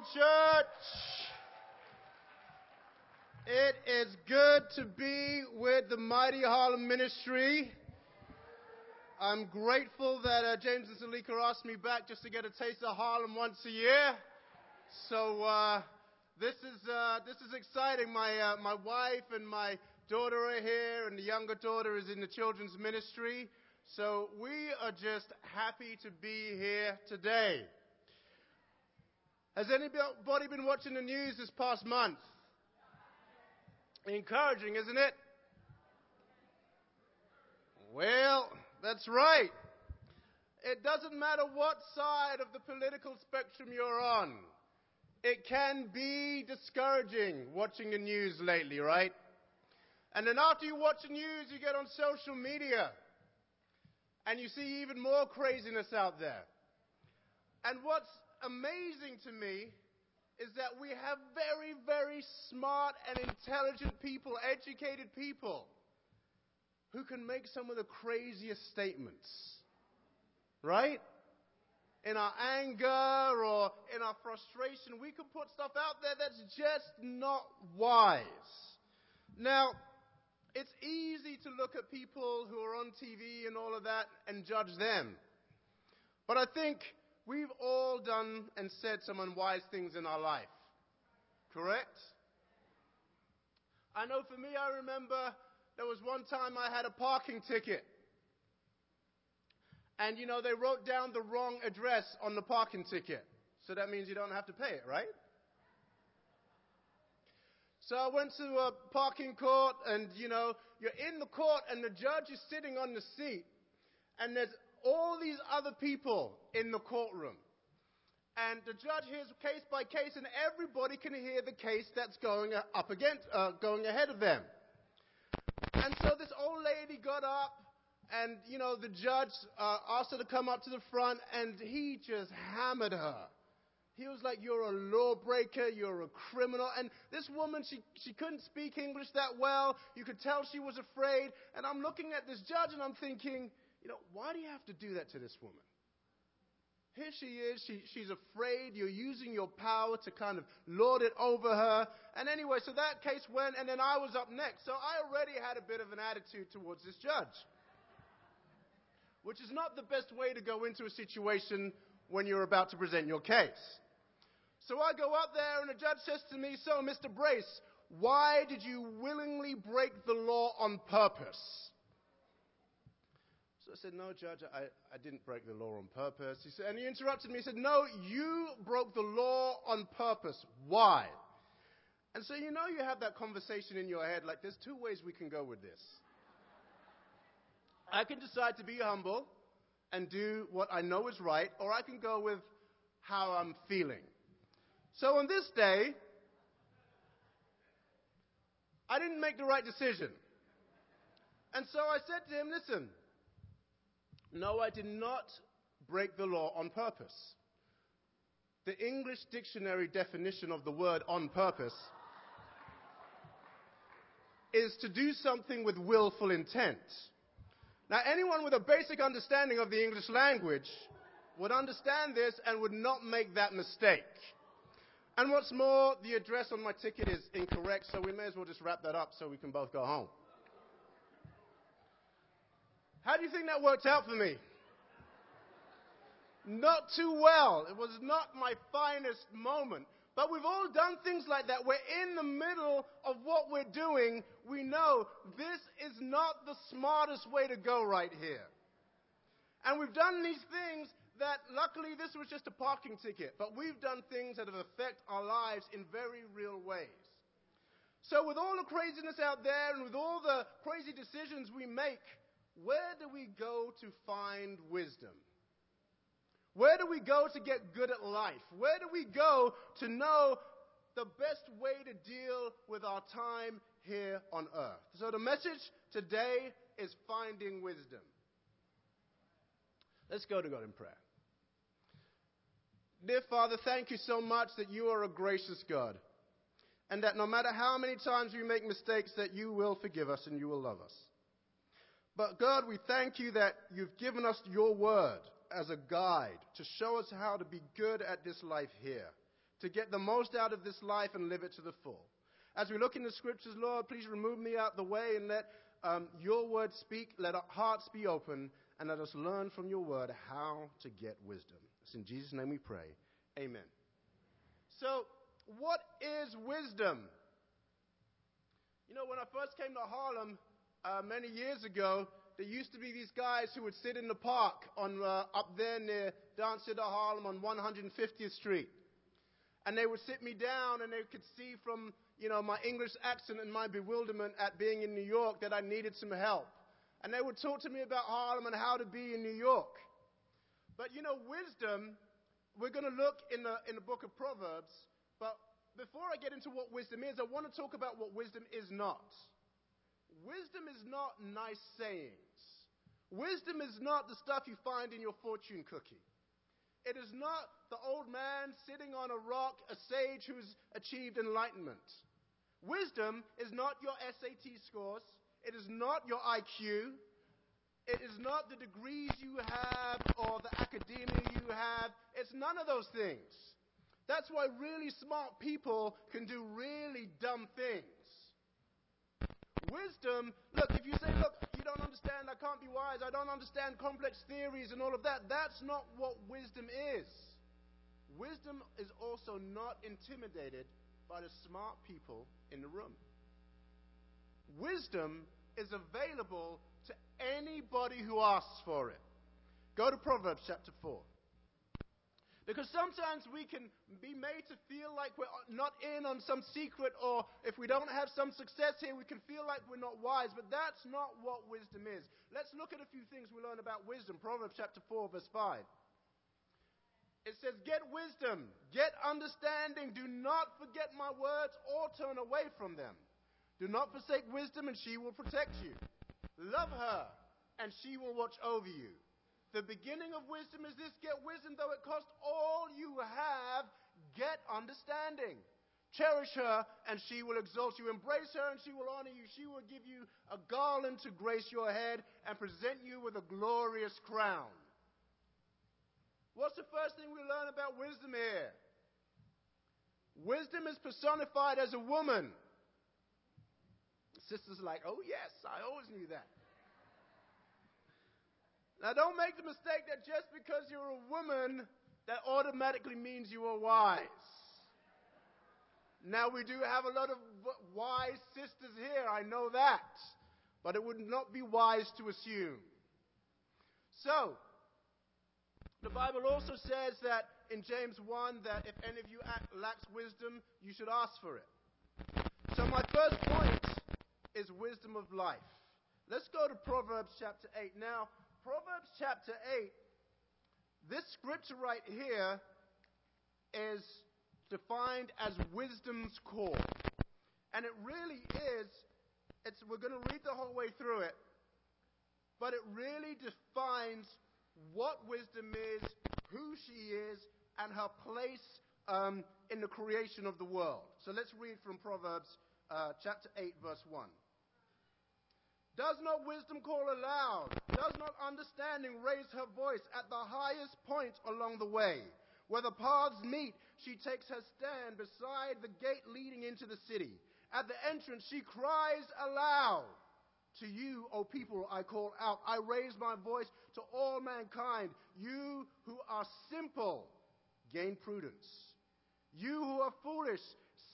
morning, church. It is good to be with the Mighty Harlem Ministry. I'm grateful that uh, James and Salika asked me back just to get a taste of Harlem once a year. So uh, this is uh, this is exciting. My uh, my wife and my daughter are here, and the younger daughter is in the children's ministry. So we are just happy to be here today. Has anybody been watching the news this past month? Encouraging, isn't it? Well, that's right. It doesn't matter what side of the political spectrum you're on. It can be discouraging watching the news lately, right? And then after you watch the news, you get on social media and you see even more craziness out there. And what's amazing to me is that we have very, very smart and intelligent people, educated people, who can make some of the craziest statements. Right? In our anger or in our frustration, we can put stuff out there that's just not wise. Now, it's easy to look at people who are on TV and all of that and judge them. But I think We've all done and said some unwise things in our life. Correct? I know for me, I remember there was one time I had a parking ticket. And you know, they wrote down the wrong address on the parking ticket. So that means you don't have to pay it, right? So I went to a parking court and you know, you're in the court and the judge is sitting on the seat and there's all these other people in the courtroom. And the judge hears case by case, and everybody can hear the case that's going up against, uh, going ahead of them. And so this old lady got up, and you know the judge uh, asked her to come up to the front, and he just hammered her. He was like, "You're a lawbreaker. You're a criminal." And this woman, she she couldn't speak English that well. You could tell she was afraid. And I'm looking at this judge, and I'm thinking, you know, why do you have to do that to this woman? Here she is. She, she's afraid. You're using your power to kind of lord it over her. And anyway, so that case went, and then I was up next. So I already had a bit of an attitude towards this judge, which is not the best way to go into a situation when you're about to present your case. So I go up there, and the judge says to me, So, Mr. Brace, why did you willingly break the law on purpose? So I said, No, Judge, I, I didn't break the law on purpose. He said, and he interrupted me. He said, No, you broke the law on purpose. Why? And so you know you have that conversation in your head like there's two ways we can go with this. I can decide to be humble and do what I know is right, or I can go with how I'm feeling. So on this day, I didn't make the right decision. And so I said to him, listen, no, I did not break the law on purpose. The English dictionary definition of the word on purpose is to do something with willful intent. Now, anyone with a basic understanding of the English language would understand this and would not make that mistake. And what's more, the address on my ticket is incorrect, so we may as well just wrap that up so we can both go home. How do you think that worked out for me? Not too well. It was not my finest moment. But we've all done things like that. We're in the middle of what we're doing. We know this is not the smartest way to go right here. And we've done these things that luckily this was just a parking ticket, but we've done things that have affected our lives in very real ways. So with all the craziness out there and with all the crazy decisions we make, where do we go to find wisdom? Where do we go to get good at life? Where do we go to know the best way to deal with our time here on earth? So the message today is finding wisdom. Let's go to God in prayer. Dear Father, thank you so much that you are a gracious God. And that no matter how many times we make mistakes, that you will forgive us and you will love us. But God, we thank you that you've given us your word as a guide to show us how to be good at this life here, to get the most out of this life and live it to the full. As we look in the scriptures, Lord, please remove me out the way and let um, your word speak. Let our hearts be open and let us learn from your word how to get wisdom. It's in Jesus' name we pray. Amen. So, what is wisdom? You know, when I first came to Harlem uh, many years ago, there used to be these guys who would sit in the park on, uh, up there near Center Harlem on 150th Street. And they would sit me down and they could see from, you know, my English accent and my bewilderment at being in New York that I needed some help. And they would talk to me about Harlem and how to be in New York. But you know, wisdom, we're going to look in the, in the book of Proverbs. But before I get into what wisdom is, I want to talk about what wisdom is not. Wisdom is not nice sayings. Wisdom is not the stuff you find in your fortune cookie. It is not the old man sitting on a rock, a sage who's achieved enlightenment. Wisdom is not your SAT scores. It is not your IQ. It is not the degrees you have or the academia you have. It's none of those things. That's why really smart people can do really dumb things. Wisdom, look, if you say, look, you don't understand, I can't be wise, I don't understand complex theories and all of that, that's not what wisdom is. Wisdom is also not intimidated by the smart people in the room. Wisdom is available to anybody who asks for it. Go to Proverbs chapter 4. Because sometimes we can be made to feel like we're not in on some secret, or if we don't have some success here, we can feel like we're not wise. But that's not what wisdom is. Let's look at a few things we learn about wisdom. Proverbs chapter 4, verse 5. It says, Get wisdom, get understanding. Do not forget my words or turn away from them. Do not forsake wisdom, and she will protect you. Love her, and she will watch over you. The beginning of wisdom is this get wisdom, though it cost all you have, get understanding. Cherish her, and she will exalt you. Embrace her, and she will honor you. She will give you a garland to grace your head and present you with a glorious crown. What's the first thing we learn about wisdom here? Wisdom is personified as a woman. Sisters like, oh, yes, I always knew that. Now, don't make the mistake that just because you're a woman, that automatically means you are wise. Now, we do have a lot of wise sisters here, I know that. But it would not be wise to assume. So, the Bible also says that in James 1 that if any of you lacks wisdom, you should ask for it. So, my first point is wisdom of life. Let's go to Proverbs chapter 8. Now, Proverbs chapter 8, this scripture right here is defined as wisdom's call. And it really is, it's, we're going to read the whole way through it, but it really defines what wisdom is, who she is, and her place um, in the creation of the world. So let's read from Proverbs uh, chapter 8, verse 1. Does not wisdom call aloud? Does not understanding raise her voice at the highest point along the way? Where the paths meet, she takes her stand beside the gate leading into the city. At the entrance, she cries aloud. To you, O people, I call out. I raise my voice to all mankind. You who are simple, gain prudence. You who are foolish,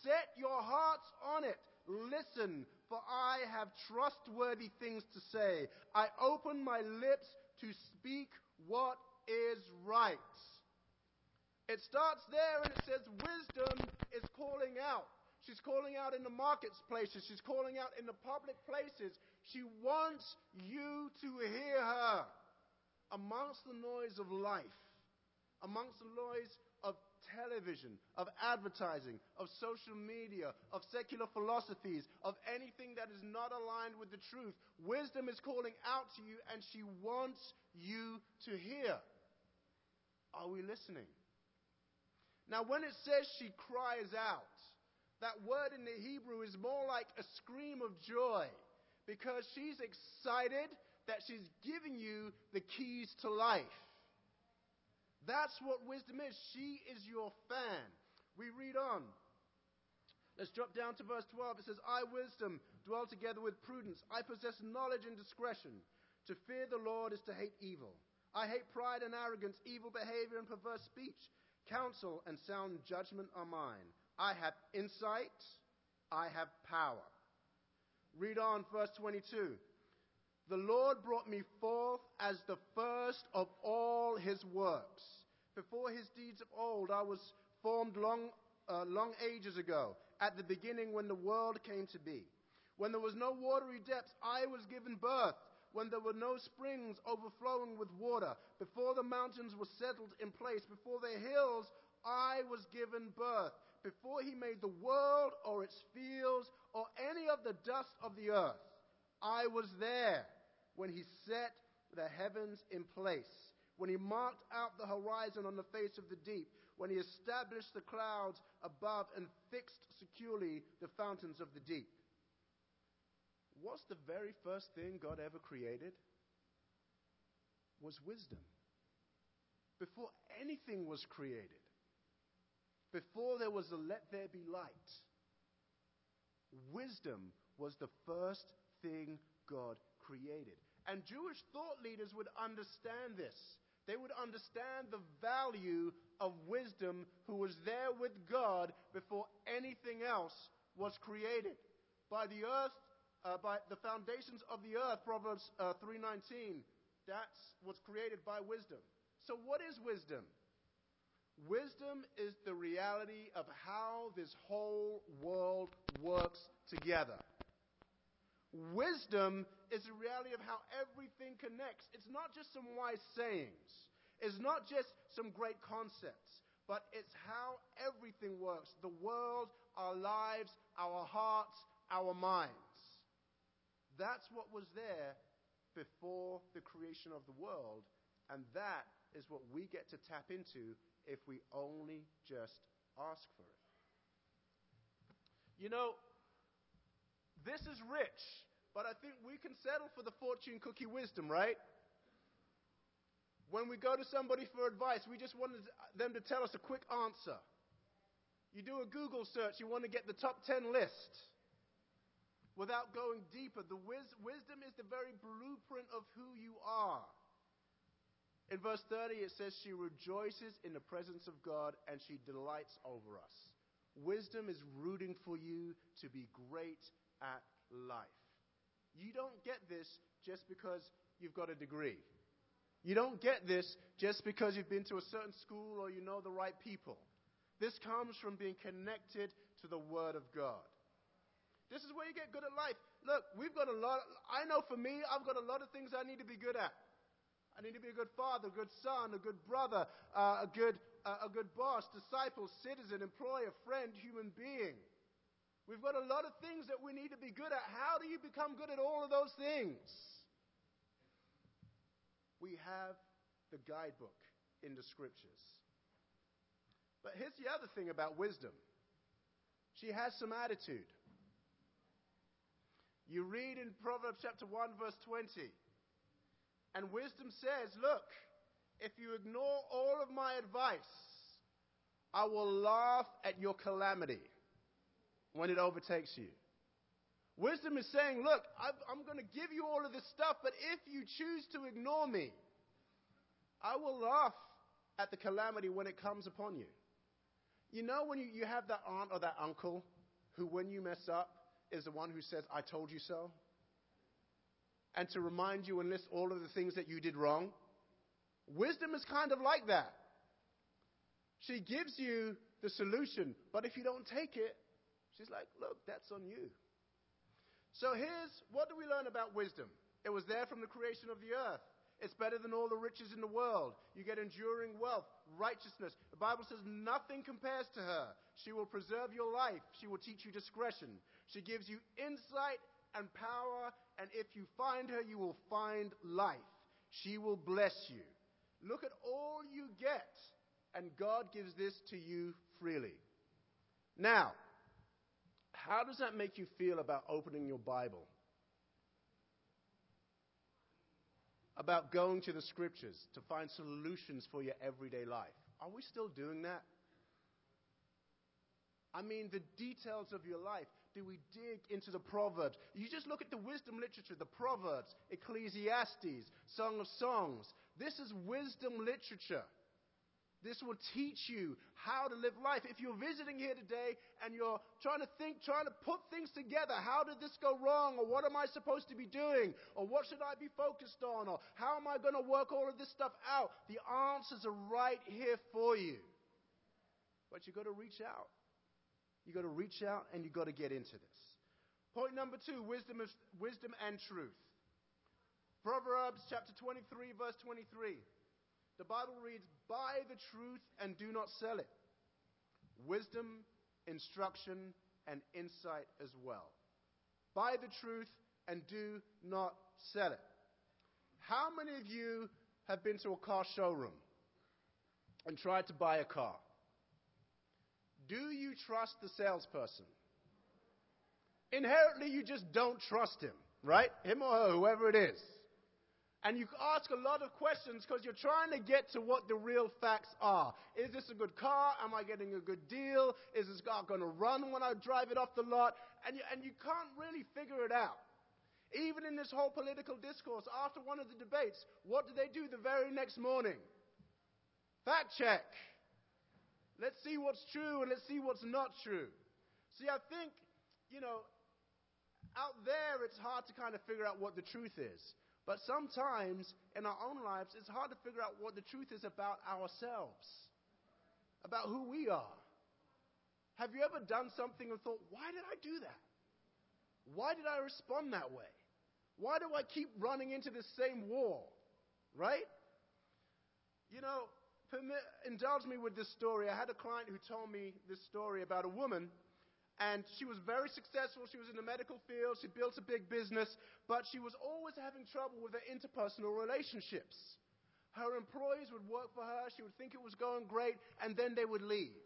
set your hearts on it. Listen, for I have trustworthy things to say. I open my lips to speak what is right. It starts there and it says, Wisdom is calling out. She's calling out in the marketplaces. She's calling out in the public places. She wants you to hear her amongst the noise of life, amongst the noise television, of advertising, of social media, of secular philosophies, of anything that is not aligned with the truth. Wisdom is calling out to you and she wants you to hear. Are we listening? Now, when it says she cries out, that word in the Hebrew is more like a scream of joy because she's excited that she's giving you the keys to life. That's what wisdom is. She is your fan. We read on. Let's drop down to verse 12. It says, I, wisdom, dwell together with prudence. I possess knowledge and discretion. To fear the Lord is to hate evil. I hate pride and arrogance, evil behavior and perverse speech. Counsel and sound judgment are mine. I have insight. I have power. Read on, verse 22. The Lord brought me forth as the first of all his works. Before his deeds of old, I was formed long, uh, long ages ago at the beginning when the world came to be. When there was no watery depths, I was given birth. When there were no springs overflowing with water, before the mountains were settled in place, before the hills, I was given birth. Before he made the world or its fields or any of the dust of the earth, I was there when he set the heavens in place, when he marked out the horizon on the face of the deep when he established the clouds above and fixed securely the fountains of the deep. What's the very first thing God ever created? Was wisdom. Before anything was created, before there was a let there be light, wisdom was the first thing God created. And Jewish thought leaders would understand this they would understand the value of wisdom who was there with God before anything else was created. By the earth, uh, by the foundations of the earth, Proverbs uh, 3.19, that's what's created by wisdom. So what is wisdom? Wisdom is the reality of how this whole world works together. Wisdom is the reality of how everything connects. It's not just some wise sayings. It's not just some great concepts, but it's how everything works. The world, our lives, our hearts, our minds. That's what was there before the creation of the world, and that is what we get to tap into if we only just ask for it. You know, this is rich, but I think we can settle for the fortune cookie wisdom, right? When we go to somebody for advice, we just want them to tell us a quick answer. You do a Google search, you want to get the top 10 list without going deeper. The wis- wisdom is the very blueprint of who you are. In verse 30, it says, She rejoices in the presence of God and she delights over us. Wisdom is rooting for you to be great at life. You don't get this just because you've got a degree. You don't get this just because you've been to a certain school or you know the right people. This comes from being connected to the Word of God. This is where you get good at life. Look, we've got a lot. I know for me, I've got a lot of things I need to be good at. I need to be a good father, a good son, a good brother, uh, a, good, uh, a good boss, disciple, citizen, employer, friend, human being. We've got a lot of things that we need to be good at. How do you become good at all of those things? We have the guidebook in the scriptures. But here's the other thing about wisdom she has some attitude. You read in Proverbs chapter 1, verse 20, and wisdom says, Look, if you ignore all of my advice, I will laugh at your calamity when it overtakes you. Wisdom is saying, Look, I'm going to give you all of this stuff, but if you choose to ignore me, I will laugh at the calamity when it comes upon you. You know, when you, you have that aunt or that uncle who, when you mess up, is the one who says, I told you so? And to remind you and list all of the things that you did wrong? Wisdom is kind of like that. She gives you the solution, but if you don't take it, she's like, look, that's on you. So here's what do we learn about wisdom? It was there from the creation of the earth. It's better than all the riches in the world. You get enduring wealth, righteousness. The Bible says nothing compares to her. She will preserve your life. She will teach you discretion. She gives you insight and power, and if you find her, you will find life. She will bless you. Look at all you get, and God gives this to you freely. Now, how does that make you feel about opening your Bible? About going to the scriptures to find solutions for your everyday life. Are we still doing that? I mean, the details of your life. Do we dig into the Proverbs? You just look at the wisdom literature, the Proverbs, Ecclesiastes, Song of Songs. This is wisdom literature. This will teach you how to live life. If you're visiting here today and you're trying to think, trying to put things together, how did this go wrong? Or what am I supposed to be doing? Or what should I be focused on? Or how am I going to work all of this stuff out? The answers are right here for you. But you've got to reach out. You've got to reach out and you've got to get into this. Point number two wisdom, is, wisdom and truth. Proverbs chapter 23, verse 23. The Bible reads, Buy the truth and do not sell it. Wisdom, instruction, and insight as well. Buy the truth and do not sell it. How many of you have been to a car showroom and tried to buy a car? Do you trust the salesperson? Inherently, you just don't trust him, right? Him or her, whoever it is. And you ask a lot of questions because you're trying to get to what the real facts are. Is this a good car? Am I getting a good deal? Is this car going to run when I drive it off the lot? And you, and you can't really figure it out. Even in this whole political discourse, after one of the debates, what do they do the very next morning? Fact check. Let's see what's true and let's see what's not true. See, I think, you know, out there it's hard to kind of figure out what the truth is. But sometimes in our own lives, it's hard to figure out what the truth is about ourselves, about who we are. Have you ever done something and thought, why did I do that? Why did I respond that way? Why do I keep running into this same wall? Right? You know, permit, indulge me with this story. I had a client who told me this story about a woman, and she was very successful. She was in the medical field. She built a big business, but she was always having trouble with her interpersonal relationships. Her employees would work for her. She would think it was going great, and then they would leave.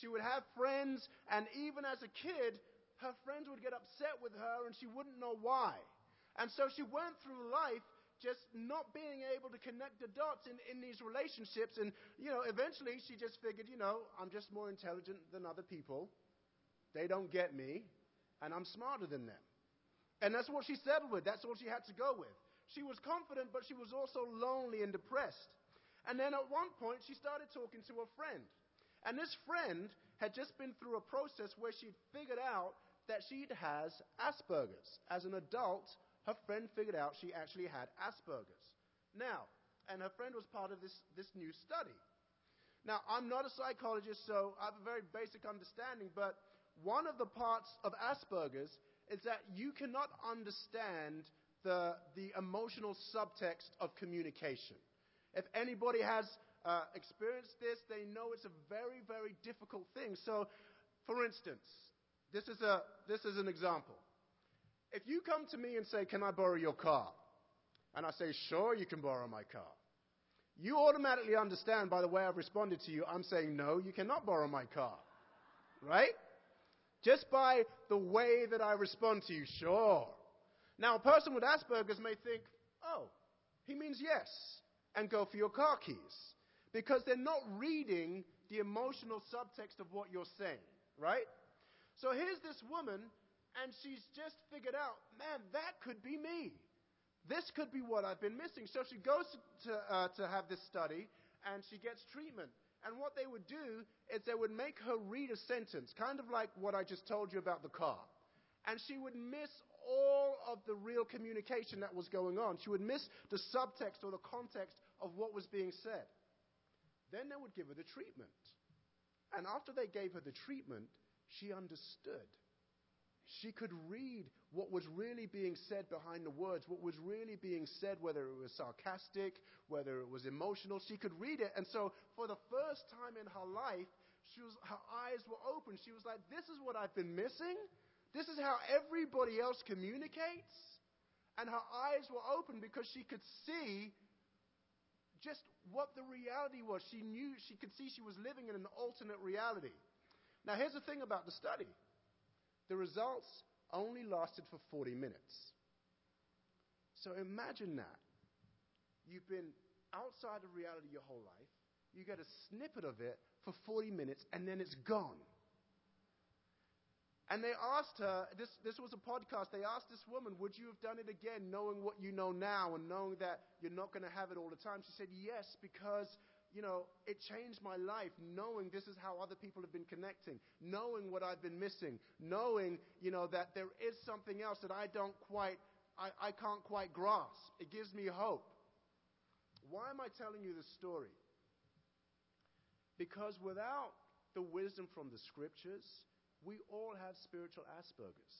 She would have friends, and even as a kid, her friends would get upset with her, and she wouldn't know why. And so she went through life just not being able to connect the dots in, in these relationships. And, you know, eventually she just figured, you know, I'm just more intelligent than other people. They don't get me, and I'm smarter than them. And that's what she settled with. That's what she had to go with. She was confident, but she was also lonely and depressed. And then at one point, she started talking to a friend. And this friend had just been through a process where she'd figured out that she has Asperger's. As an adult, her friend figured out she actually had Asperger's. Now, and her friend was part of this, this new study. Now, I'm not a psychologist, so I have a very basic understanding, but one of the parts of Asperger's is that you cannot understand the, the emotional subtext of communication. If anybody has uh, experienced this, they know it's a very, very difficult thing. So, for instance, this is, a, this is an example. If you come to me and say, Can I borrow your car? And I say, Sure, you can borrow my car. You automatically understand by the way I've responded to you, I'm saying, No, you cannot borrow my car. Right? Just by the way that I respond to you, sure. Now, a person with Asperger's may think, Oh, he means yes, and go for your car keys. Because they're not reading the emotional subtext of what you're saying, right? So here's this woman and she's just figured out, man, that could be me. This could be what I've been missing. So she goes to, uh, to have this study and she gets treatment. And what they would do is they would make her read a sentence, kind of like what I just told you about the car. And she would miss all of the real communication that was going on. She would miss the subtext or the context of what was being said. Then they would give her the treatment. And after they gave her the treatment, she understood. She could read what was really being said behind the words, what was really being said, whether it was sarcastic, whether it was emotional. She could read it. And so, for the first time in her life, she was, her eyes were open. She was like, This is what I've been missing. This is how everybody else communicates. And her eyes were open because she could see just what the reality was. She knew, she could see she was living in an alternate reality. Now, here's the thing about the study the results only lasted for 40 minutes. So imagine that. You've been outside of reality your whole life. You get a snippet of it for 40 minutes, and then it's gone. And they asked her, this, this was a podcast, they asked this woman, Would you have done it again knowing what you know now and knowing that you're not going to have it all the time? She said, Yes, because you know, it changed my life knowing this is how other people have been connecting, knowing what I've been missing, knowing, you know, that there is something else that I don't quite, I, I can't quite grasp. It gives me hope. Why am I telling you this story? Because without the wisdom from the scriptures, we all have spiritual Asperger's.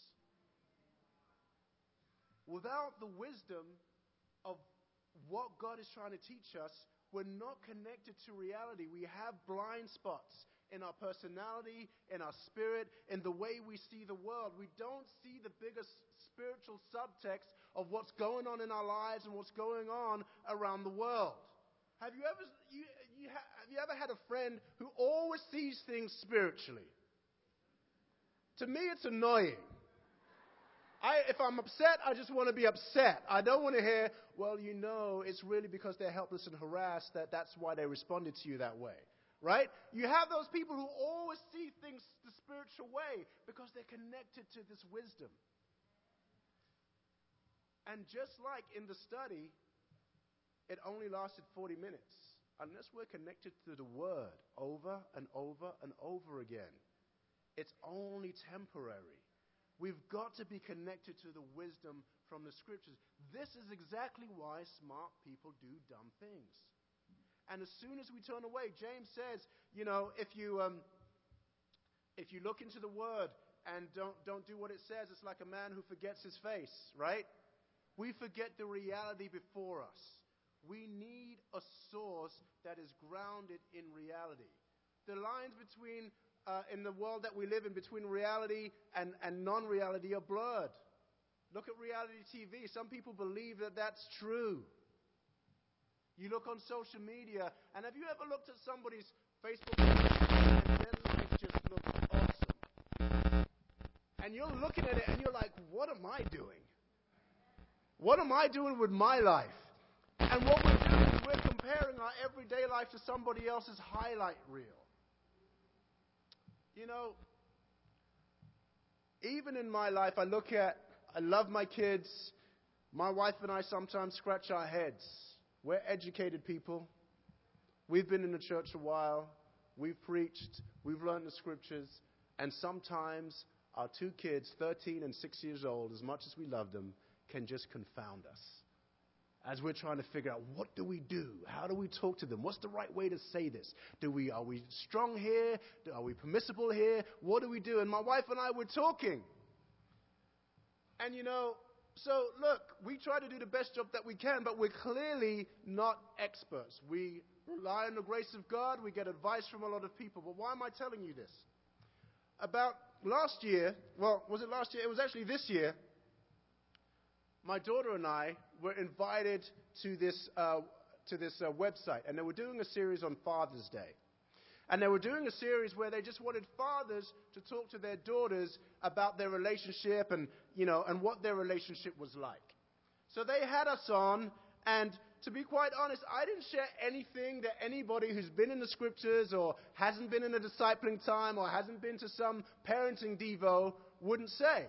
Without the wisdom of what God is trying to teach us, we're not connected to reality. We have blind spots in our personality, in our spirit, in the way we see the world. We don't see the biggest spiritual subtext of what's going on in our lives and what's going on around the world. Have you ever, you, you ha, have you ever had a friend who always sees things spiritually? To me, it's annoying. I, if I'm upset, I just want to be upset. I don't want to hear, well, you know, it's really because they're helpless and harassed that that's why they responded to you that way. Right? You have those people who always see things the spiritual way because they're connected to this wisdom. And just like in the study, it only lasted 40 minutes. Unless we're connected to the Word over and over and over again, it's only temporary. We've got to be connected to the wisdom from the scriptures. This is exactly why smart people do dumb things. And as soon as we turn away, James says, you know, if you, um, if you look into the word and don't, don't do what it says, it's like a man who forgets his face, right? We forget the reality before us. We need a source that is grounded in reality. The lines between uh, in the world that we live in between reality and, and non reality are blurred. Look at reality TV. Some people believe that that's true. You look on social media, and have you ever looked at somebody's Facebook and their life just looks awesome? And you're looking at it and you're like, what am I doing? What am I doing with my life? And what we're doing is we're comparing our everyday life to somebody else's highlight reel. You know, even in my life, I look at, I love my kids. My wife and I sometimes scratch our heads. We're educated people. We've been in the church a while. We've preached. We've learned the scriptures. And sometimes our two kids, 13 and 6 years old, as much as we love them, can just confound us as we're trying to figure out what do we do? How do we talk to them? What's the right way to say this? Do we, are we strong here? Are we permissible here? What do we do? And my wife and I were talking. And you know, so look, we try to do the best job that we can, but we're clearly not experts. We rely on the grace of God. We get advice from a lot of people. But why am I telling you this? About last year, well, was it last year? It was actually this year my daughter and I were invited to this, uh, to this uh, website, and they were doing a series on Father's Day. And they were doing a series where they just wanted fathers to talk to their daughters about their relationship and, you know, and what their relationship was like. So they had us on, and to be quite honest, I didn't share anything that anybody who's been in the scriptures or hasn't been in a discipling time or hasn't been to some parenting devo wouldn't say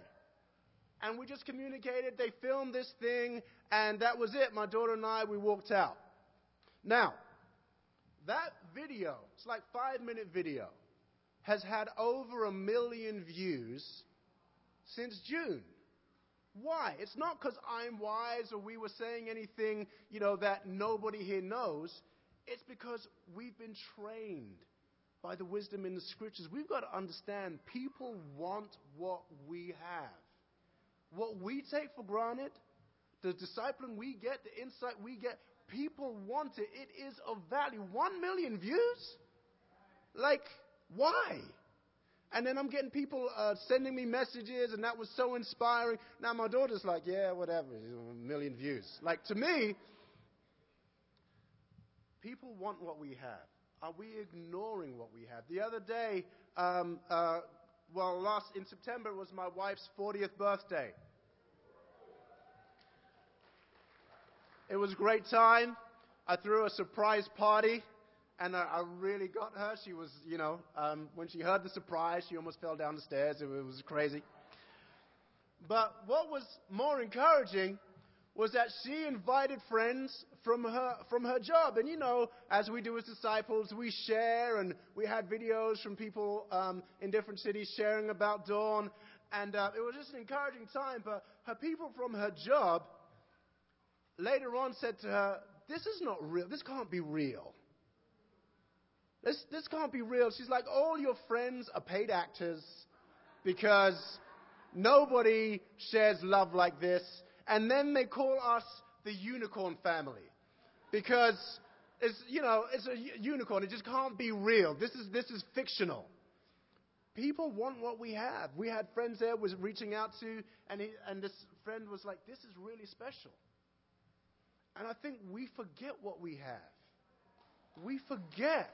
and we just communicated. They filmed this thing, and that was it. My daughter and I, we walked out. Now, that video, it's like five minute video, has had over a million views since June. Why? It's not because I'm wise or we were saying anything, you know, that nobody here knows. It's because we've been trained by the wisdom in the scriptures. We've got to understand people want what we have. What we take for granted, the discipline we get, the insight we get, people want it. It is of value. One million views? Like, why? And then I'm getting people uh, sending me messages, and that was so inspiring. Now my daughter's like, yeah, whatever, a million views. Like, to me, people want what we have. Are we ignoring what we have? The other day, um, uh, well, last in September was my wife's 40th birthday. It was a great time. I threw a surprise party. And I, I really got her. She was, you know, um, when she heard the surprise, she almost fell down the stairs. It, it was crazy. But what was more encouraging was that she invited friends from her from her job. And you know, as we do as disciples, we share, and we had videos from people um, in different cities sharing about Dawn. And uh, it was just an encouraging time. But her people from her job later on said to her, "This is not real. This can't be real." This, this can't be real. She's like, all your friends are paid actors because nobody shares love like this. And then they call us the unicorn family because it's, you know, it's a unicorn. It just can't be real. This is, this is fictional. People want what we have. We had friends there was reaching out to, and, he, and this friend was like, this is really special. And I think we forget what we have. We forget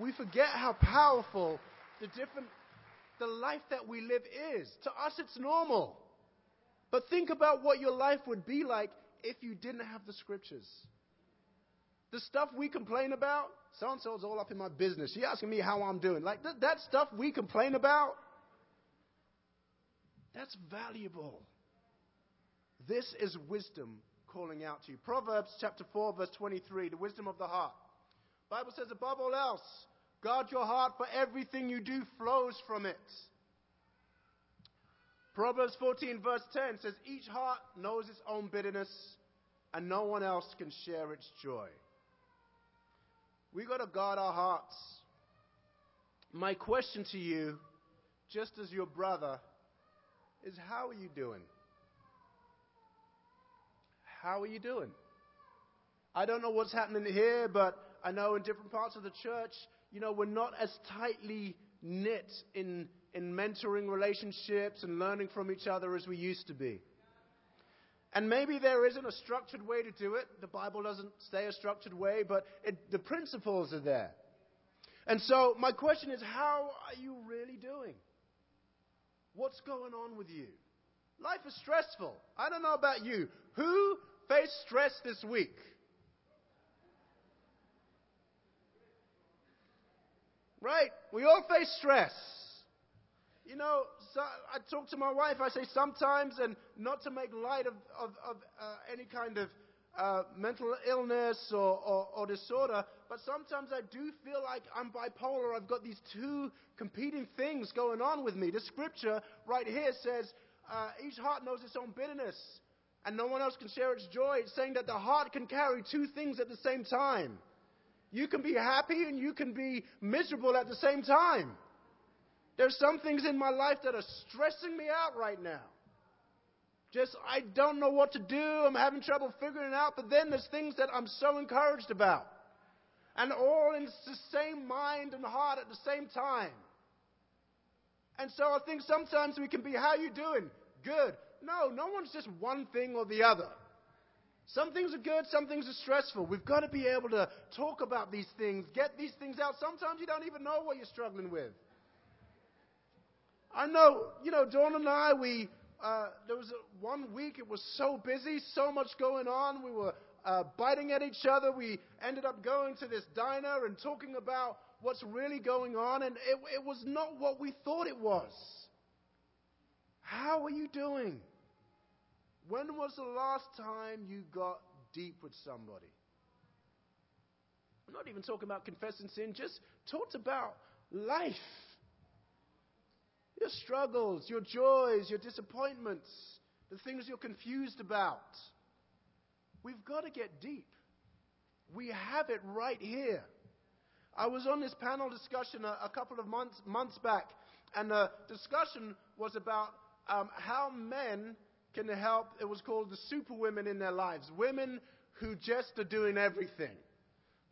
we forget how powerful the different, the life that we live is. To us, it's normal. But think about what your life would be like if you didn't have the scriptures. The stuff we complain about, so and so's all up in my business. She asking me how I'm doing. Like th- that stuff we complain about, that's valuable. This is wisdom calling out to you. Proverbs chapter 4, verse 23, the wisdom of the heart. Bible says, above all else, guard your heart, for everything you do flows from it. Proverbs 14, verse 10 says, Each heart knows its own bitterness, and no one else can share its joy. We've got to guard our hearts. My question to you, just as your brother, is how are you doing? How are you doing? I don't know what's happening here, but I know in different parts of the church, you know, we're not as tightly knit in, in mentoring relationships and learning from each other as we used to be. And maybe there isn't a structured way to do it. The Bible doesn't say a structured way, but it, the principles are there. And so, my question is how are you really doing? What's going on with you? Life is stressful. I don't know about you. Who faced stress this week? Right? We all face stress. You know, so I talk to my wife, I say sometimes, and not to make light of, of, of uh, any kind of uh, mental illness or, or, or, disorder, but sometimes I do feel like I'm bipolar. I've got these two competing things going on with me. The scripture right here says, uh, each heart knows its own bitterness, and no one else can share its joy. It's saying that the heart can carry two things at the same time. You can be happy and you can be miserable at the same time. There's some things in my life that are stressing me out right now. Just, I don't know what to do. I'm having trouble figuring it out. But then there's things that I'm so encouraged about. And all in the same mind and heart at the same time. And so I think sometimes we can be, how you doing? Good. No, no one's just one thing or the other. Some things are good, some things are stressful. We've got to be able to talk about these things, get these things out. Sometimes you don't even know what you're struggling with. I know, you know, Dawn and I, we, uh, there was one week, it was so busy, so much going on. We were uh, biting at each other. We ended up going to this diner and talking about what's really going on, and it, it was not what we thought it was. How are you doing? When was the last time you got deep with somebody? I'm not even talking about confessing sin, just talked about life. Your struggles, your joys, your disappointments, the things you're confused about. We've got to get deep. We have it right here. I was on this panel discussion a, a couple of months, months back, and the discussion was about um, how men can help. It was called the super women in their lives. Women who just are doing everything.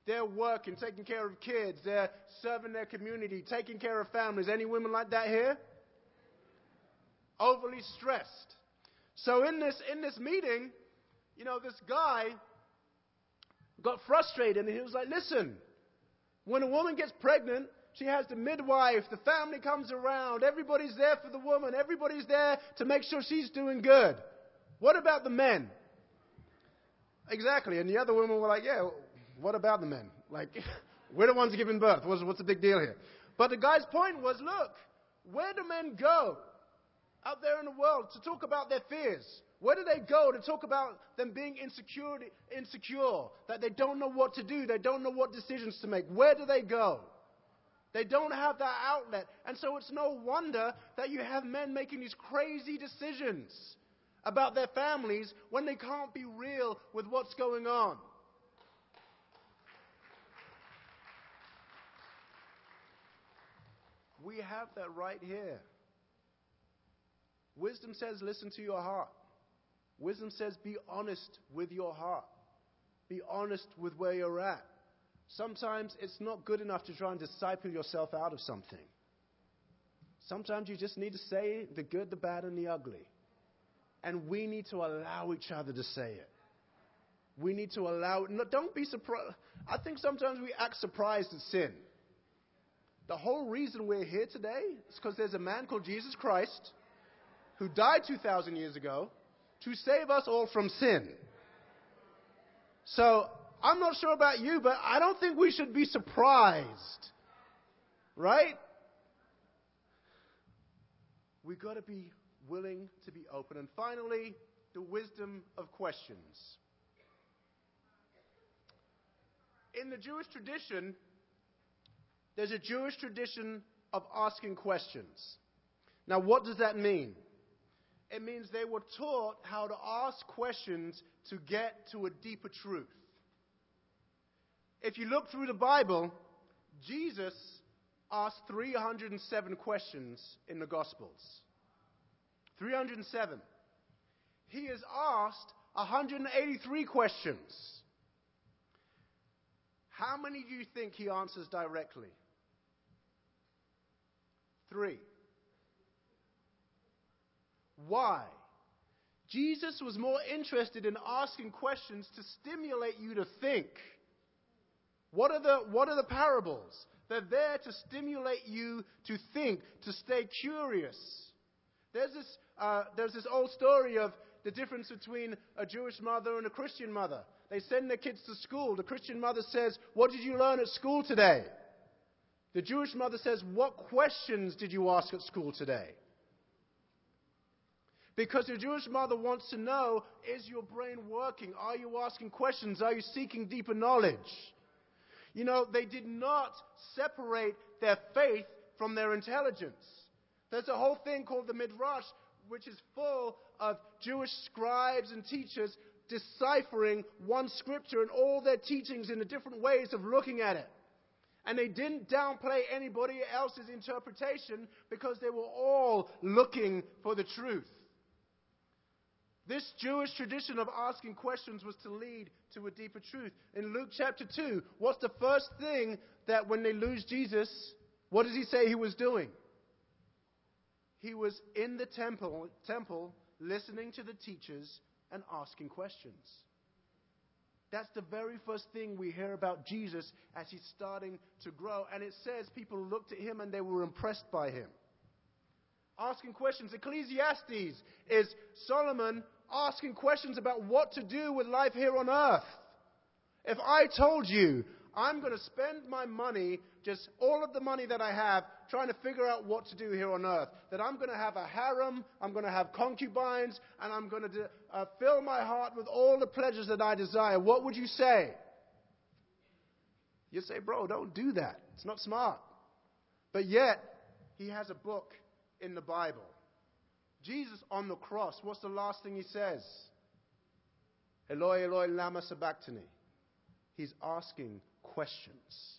They're working, taking care of kids, they're serving their community, taking care of families. Any women like that here? Overly stressed. So in this in this meeting, you know, this guy got frustrated and he was like, "Listen, when a woman gets pregnant, she has the midwife, the family comes around, everybody's there for the woman, everybody's there to make sure she's doing good. What about the men? Exactly. And the other women were like, yeah, what about the men? Like, We're the ones giving birth. What's, what's the big deal here? But the guy's point was look, where do men go out there in the world to talk about their fears? Where do they go to talk about them being insecure, insecure, that they don't know what to do, they don't know what decisions to make? Where do they go? They don't have that outlet. And so it's no wonder that you have men making these crazy decisions about their families when they can't be real with what's going on. We have that right here. Wisdom says, listen to your heart. Wisdom says, be honest with your heart. Be honest with where you're at. Sometimes it's not good enough to try and disciple yourself out of something. Sometimes you just need to say the good, the bad, and the ugly. And we need to allow each other to say it. We need to allow it. No, don't be surprised. I think sometimes we act surprised at sin. The whole reason we're here today is because there's a man called Jesus Christ who died 2,000 years ago to save us all from sin. So, I'm not sure about you, but I don't think we should be surprised. Right? We've got to be willing to be open. And finally, the wisdom of questions. In the Jewish tradition, there's a Jewish tradition of asking questions. Now, what does that mean? It means they were taught how to ask questions to get to a deeper truth. If you look through the Bible, Jesus asked 307 questions in the Gospels. 307. He has asked 183 questions. How many do you think he answers directly? Three. Why? Jesus was more interested in asking questions to stimulate you to think. What are the, what are the parables? They're there to stimulate you to think, to stay curious. There's this, uh, there's this old story of the difference between a Jewish mother and a Christian mother. They send their kids to school. The Christian mother says, What did you learn at school today? The Jewish mother says, What questions did you ask at school today? Because the Jewish mother wants to know is your brain working? Are you asking questions? Are you seeking deeper knowledge? You know, they did not separate their faith from their intelligence. There's a whole thing called the Midrash, which is full of Jewish scribes and teachers deciphering one scripture and all their teachings in the different ways of looking at it. And they didn't downplay anybody else's interpretation because they were all looking for the truth. This Jewish tradition of asking questions was to lead to a deeper truth. In Luke chapter 2, what's the first thing that when they lose Jesus, what does he say he was doing? He was in the temple, temple listening to the teachers and asking questions. That's the very first thing we hear about Jesus as he's starting to grow. And it says people looked at him and they were impressed by him. Asking questions. Ecclesiastes is Solomon asking questions about what to do with life here on earth. If I told you I'm going to spend my money, just all of the money that I have, trying to figure out what to do here on earth, that I'm going to have a harem, I'm going to have concubines, and I'm going to de- uh, fill my heart with all the pleasures that I desire, what would you say? You say, bro, don't do that. It's not smart. But yet, he has a book in the Bible Jesus on the cross, what's the last thing he says? Eloi, Eloi, lama sabachthani. He's asking questions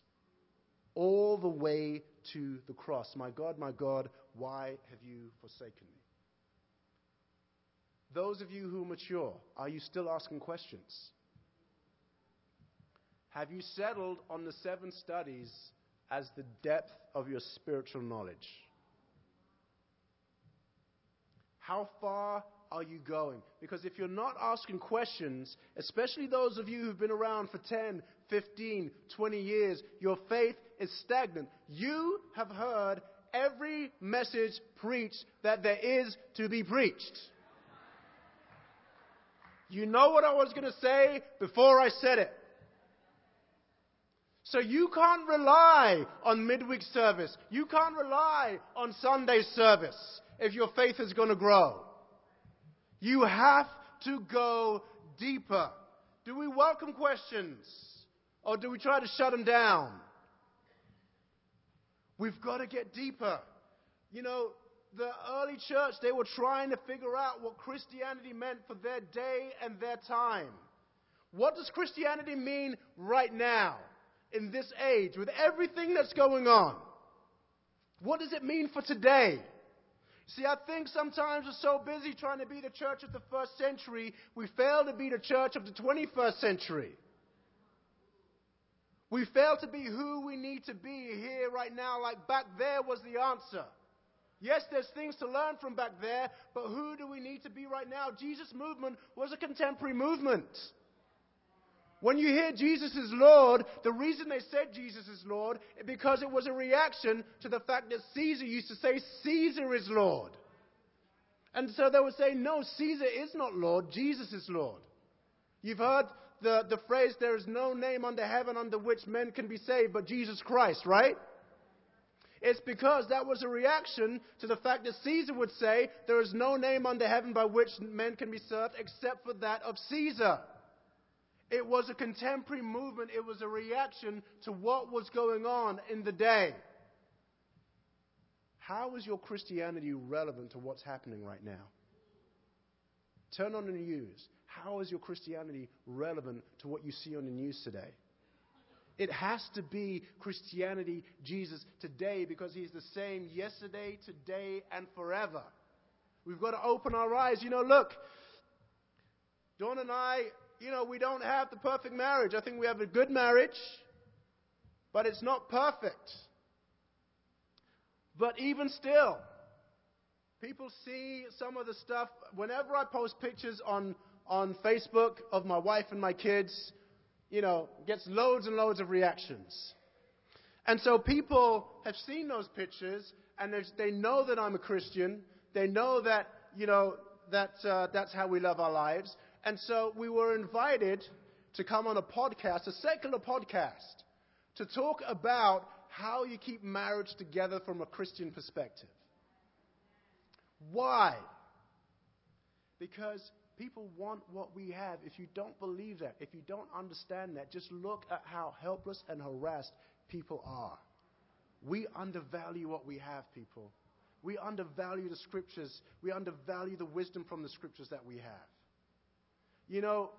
all the way to the cross. My God, my God, why have you forsaken me? Those of you who mature, are you still asking questions? Have you settled on the seven studies as the depth of your spiritual knowledge? How far are you going? Because if you're not asking questions, especially those of you who've been around for 10, 15, 20 years, your faith is stagnant. You have heard every message preached that there is to be preached. You know what I was going to say before I said it. So you can't rely on midweek service. You can't rely on Sunday service if your faith is going to grow. You have to go deeper. Do we welcome questions? Or do we try to shut them down? We've got to get deeper. You know, the early church, they were trying to figure out what Christianity meant for their day and their time. What does Christianity mean right now, in this age, with everything that's going on? What does it mean for today? See, I think sometimes we're so busy trying to be the church of the first century, we fail to be the church of the 21st century. We fail to be who we need to be here right now, like back there was the answer. Yes, there's things to learn from back there, but who do we need to be right now? Jesus' movement was a contemporary movement. When you hear Jesus is Lord, the reason they said Jesus is Lord is because it was a reaction to the fact that Caesar used to say Caesar is Lord. And so they would say, no, Caesar is not Lord, Jesus is Lord. You've heard the, the phrase, there is no name under heaven under which men can be saved but Jesus Christ, right? It's because that was a reaction to the fact that Caesar would say, There is no name under heaven by which men can be served except for that of Caesar. It was a contemporary movement, it was a reaction to what was going on in the day. How is your Christianity relevant to what's happening right now? Turn on the news. How is your Christianity relevant to what you see on the news today? It has to be Christianity, Jesus, today, because He's the same yesterday, today, and forever. We've got to open our eyes. You know, look, Dawn and I, you know, we don't have the perfect marriage. I think we have a good marriage, but it's not perfect. But even still, people see some of the stuff. Whenever I post pictures on, on Facebook of my wife and my kids, you know, gets loads and loads of reactions. And so people have seen those pictures and they know that I'm a Christian. They know that, you know, that, uh, that's how we love our lives. And so we were invited to come on a podcast, a secular podcast, to talk about how you keep marriage together from a Christian perspective. Why? Because People want what we have. If you don't believe that, if you don't understand that, just look at how helpless and harassed people are. We undervalue what we have, people. We undervalue the scriptures. We undervalue the wisdom from the scriptures that we have. You know,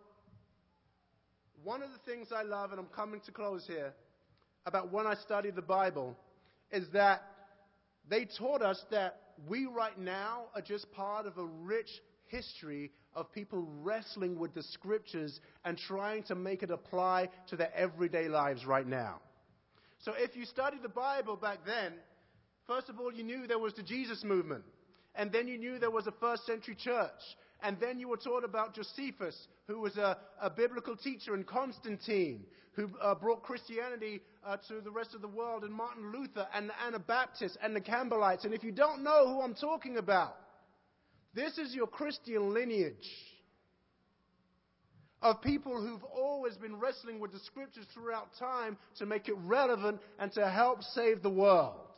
one of the things I love, and I'm coming to close here, about when I studied the Bible, is that they taught us that we right now are just part of a rich history of people wrestling with the scriptures and trying to make it apply to their everyday lives right now. So if you studied the Bible back then, first of all, you knew there was the Jesus movement. And then you knew there was a first century church. And then you were taught about Josephus, who was a, a biblical teacher, and Constantine, who uh, brought Christianity uh, to the rest of the world, and Martin Luther, and the Anabaptists, and the Campbellites. And if you don't know who I'm talking about, this is your Christian lineage of people who've always been wrestling with the scriptures throughout time to make it relevant and to help save the world.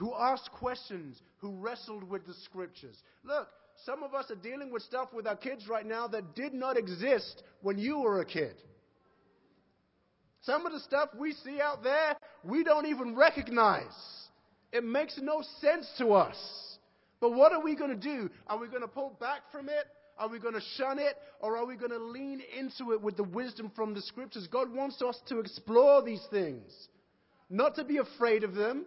Who asked questions, who wrestled with the scriptures. Look, some of us are dealing with stuff with our kids right now that did not exist when you were a kid. Some of the stuff we see out there, we don't even recognize. It makes no sense to us. But what are we going to do? Are we going to pull back from it? Are we going to shun it? Or are we going to lean into it with the wisdom from the scriptures? God wants us to explore these things. Not to be afraid of them,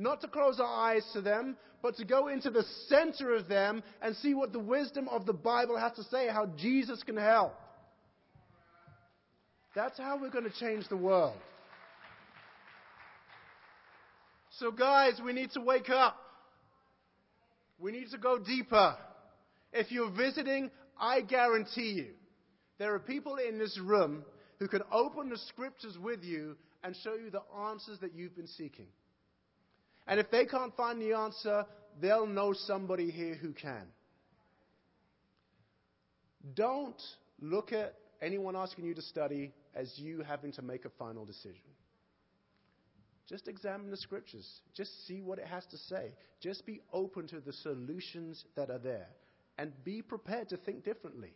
not to close our eyes to them, but to go into the center of them and see what the wisdom of the Bible has to say, how Jesus can help. That's how we're going to change the world. So, guys, we need to wake up. We need to go deeper. If you're visiting, I guarantee you, there are people in this room who can open the scriptures with you and show you the answers that you've been seeking. And if they can't find the answer, they'll know somebody here who can. Don't look at anyone asking you to study as you having to make a final decision. Just examine the scriptures. Just see what it has to say. Just be open to the solutions that are there. And be prepared to think differently.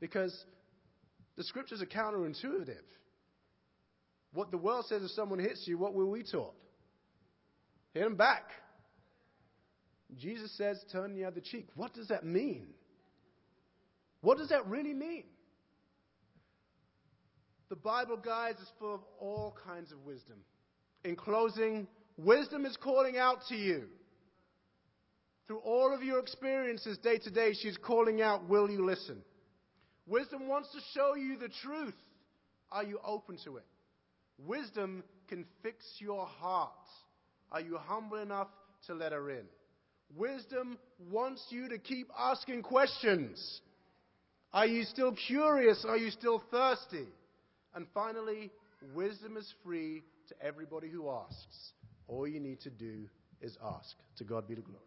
Because the scriptures are counterintuitive. What the world says if someone hits you, what were we taught? Hit him back. Jesus says, turn the other cheek. What does that mean? What does that really mean? The Bible, guys, is full of all kinds of wisdom. In closing, wisdom is calling out to you. Through all of your experiences day to day, she's calling out, Will you listen? Wisdom wants to show you the truth. Are you open to it? Wisdom can fix your heart. Are you humble enough to let her in? Wisdom wants you to keep asking questions. Are you still curious? Are you still thirsty? And finally, wisdom is free to everybody who asks. All you need to do is ask. To God be the glory.